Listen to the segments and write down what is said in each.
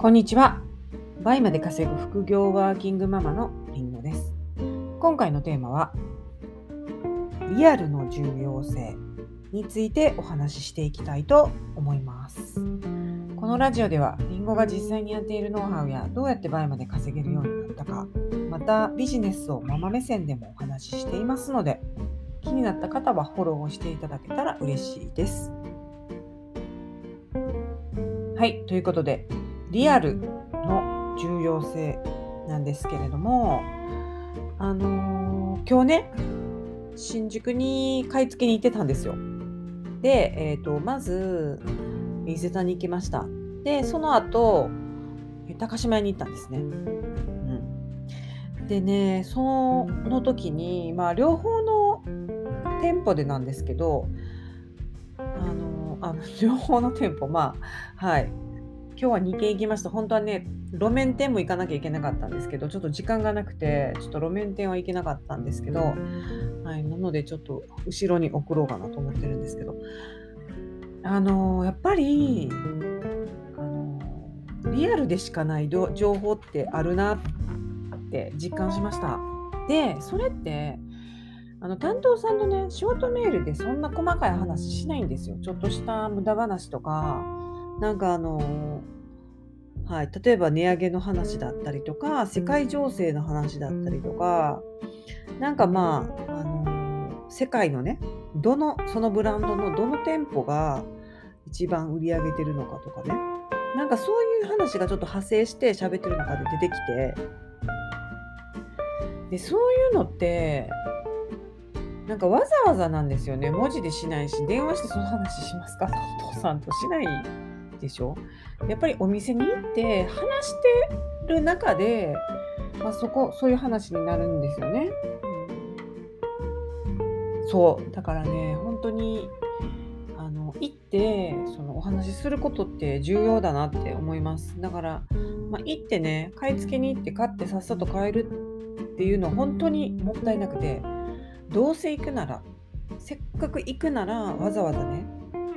こんにちは。倍まで稼ぐ副業ワーキングママのりんごです。今回のテーマは、リアルの重要性についてお話ししていきたいと思います。このラジオでは、りんごが実際にやっているノウハウやどうやって倍まで稼げるようになったか、またビジネスをママ目線でもお話ししていますので、気になった方はフォローをしていただけたら嬉しいです。はい、ということで、リアルの重要性なんですけれども、あのー、今日ね、新宿に買い付けに行ってたんですよ。で、えーと、まず、伊勢丹に行きました。で、その後、高島屋に行ったんですね。うん、でね、その時に、まあ、両方の店舗でなんですけど、あの、あ両方の店舗、まあ、はい、今日は2軒行きました。本当はね、路面店も行かなきゃいけなかったんですけど、ちょっと時間がなくて、ちょっと路面店は行けなかったんですけど、はい、なのでちょっと後ろに送ろうかなと思ってるんですけど、あの、やっぱり、あの、リアルでしかない情報ってあるなって実感しました。で、それって、あの担当さんのね、ショートメールでそんな細かい話しないんですよ。ちょっとした無駄話とか、なんかあのはい、例えば値上げの話だったりとか世界情勢の話だったりとかなんかまあ、あの世界のねどのそのブランドのどの店舗が一番売り上げてるのかとかねなんかそういう話がちょっと派生して喋ってる中で出てきてでそういうのってなんかわざわざなんですよね。文字でしないし電話してその話しますか？お父さんとしないでしょ？やっぱりお店に行って話してる中で、まあ、そこそういう話になるんですよね。そう。だからね本当にあの行ってそのお話しすることって重要だなって思います。だから、まあ、行ってね買い付けに行って買ってさっさと買えるっていうのは本当にもったいなくてどうせ行くならせっかく行くならわざわざね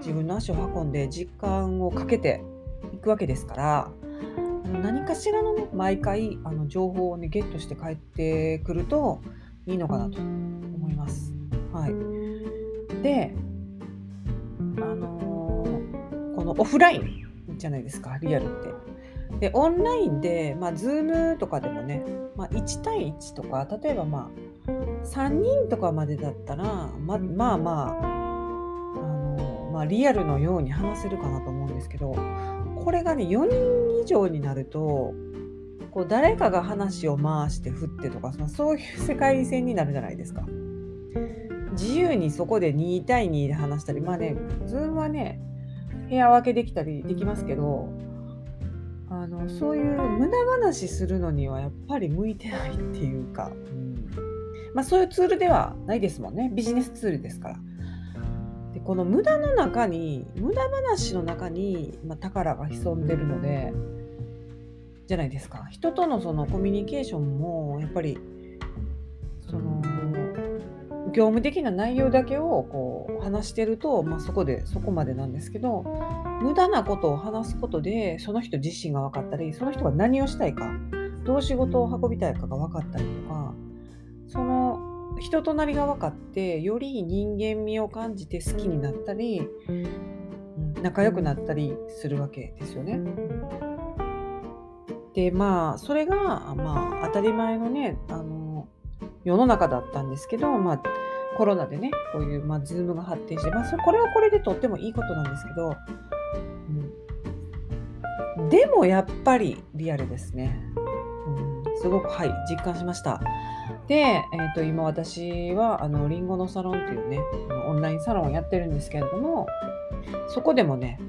自分の足を運んで時間をかけていくわけですから何かしらのね毎回あの情報をねゲットして帰ってくるといいのかなと思います。はい、であのー、このオフラインじゃないですかリアルって。でオンラインで、まあ、Zoom とかでもね、まあ、1対1とか例えばまあ3人とかまでだったらままあまあまあ、リアルのように話せるかなと思うんですけどこれがね4人以上になるとこう誰かが話を回して振ってとかそのそういう世界線になるじゃないですか。自由にそこで2対2で話したりまあねズームはね部屋分けできたりできますけどあのそういう無駄話するのにはやっぱり向いてないっていうか、うんまあ、そういうツールではないですもんねビジネスツールですから。この無駄の中に無駄話の中に、まあ、宝が潜んでるのでじゃないですか。人とのそのコミュニケーションもやっぱりその業務的な内容だけをこう話してると、まあ、そこでそこまでなんですけど無駄なことを話すことでその人自身が分かったりその人が何をしたいかどう仕事を運びたいかが分かったりとかその人となりが分かってより人間味を感じて好きになったり、仲良くなったりするわけですよね。でまあそれが、まあ、当たり前のねあの世の中だったんですけど、まあ、コロナでねこういう、まあ、 Zoom が発展して、まあ、これはこれでとってもいいことなんですけど、うん、でもやっぱりリアルですね。うん、すごくはい実感しました。で、えー、と今私はあのリンゴのサロンっていうねオンラインサロンをやってるんですけれどもそこでもね、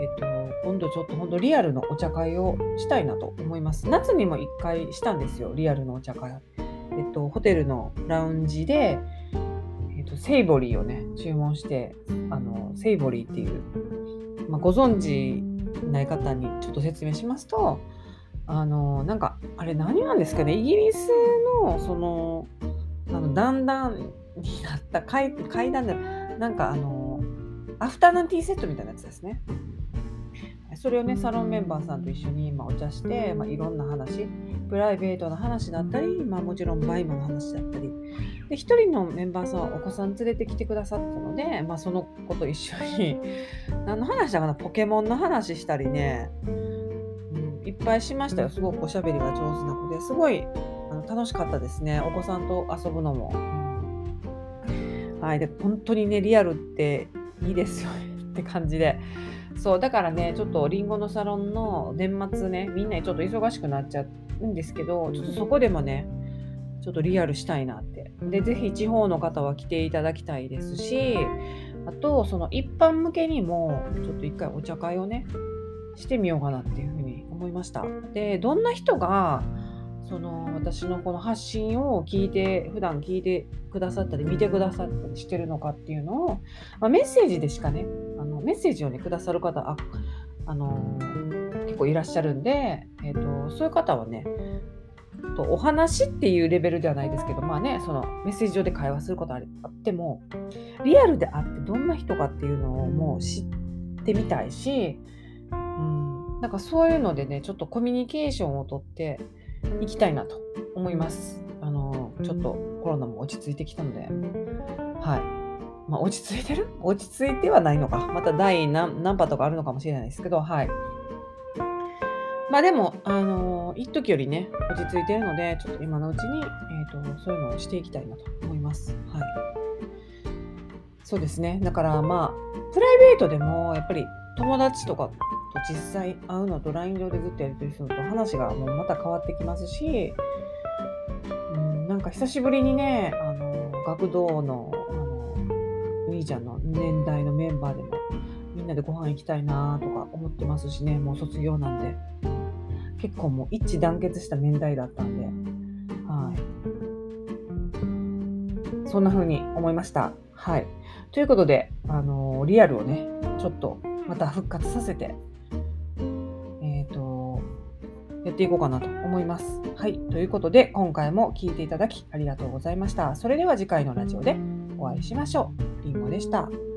えー、と今度ちょっと本当リアルのお茶会をしたいなと思います。夏にも1回したんですよリアルのお茶会、えっと、ホテルのラウンジで、えっと、セイボリーをね注文してあのセイボリーっていう、まあ、ご存知ない方にちょっと説明しますとあのなんかあれ何なんですかねイギリスのそのあのだんだんになった階階段でなんかあのアフタヌーンティーセットみたいなやつですね。それをねサロンメンバーさんと一緒に、まお茶して、まあ、いろんな話プライベートな話だったり、まあ、もちろん BUYMA の話だったりで1人のメンバーさんはお子さん連れてきてくださったので、まあ、その子と一緒に何の話だかなポケモンの話したりね、いっぱいしましたよ。すごくおしゃべりが上手な子で。すごいあの楽しかったですね。お子さんと遊ぶのも。はい、で本当にねリアルっていいですよね。って感じで。そうだからねちょっとりんごのサロンの年末ねみんなにちょっと忙しくなっちゃうんですけどちょっとそこでもねちょっとリアルしたいなって。でぜひ地方の方は来ていただきたいですしあとその一般向けにもちょっと一回お茶会をねしてみようかなっていうふうに思いました。でどんな人がその私のこの発信を聞いて普段聞いてくださったり見てくださったりしてるのかっていうのを、まあ、メッセージでしかねあのメッセージをねくださる方ああの結構いらっしゃるんで、えーと、そういう方はねとお話っていうレベルではないですけどまあねそのメッセージ上で会話することあってもリアルであってどんな人かっていうのをもう知ってみたいし、なんかそういうのでねちょっとコミュニケーションをとって行きたいなと思います。あのちょっとコロナも落ち着いてきたので、はい。まあ、落ち着いてる？落ち着いてはないのか。また第何波とかあるのかもしれないですけど、はい。まあでも、あの一時よりね、落ち着いてるので、ちょっと今のうちに、えーと、そういうのをしていきたいなと思います。はい。そうですね。だからまあ、プライベートでも、やっぱり友達とかと実際会うのと LINE 上でずっとやり取りすると話がもうまた変わってきますし、うん、なんか久しぶりにね、あの学童のあのお兄ちゃんの年代のメンバーでもみんなでご飯行きたいなとか思ってますしね、もう卒業なんで。結構もう一致団結した年代だったんで、はい。そんな風に思いました。はい。ということで、あのリアルをね、ちょっとまた復活させてやっていこうかなと思います。はい。ということで、今回も聴いていただきありがとうございました。それでは次回のラジオでお会いしましょう。りんごでした。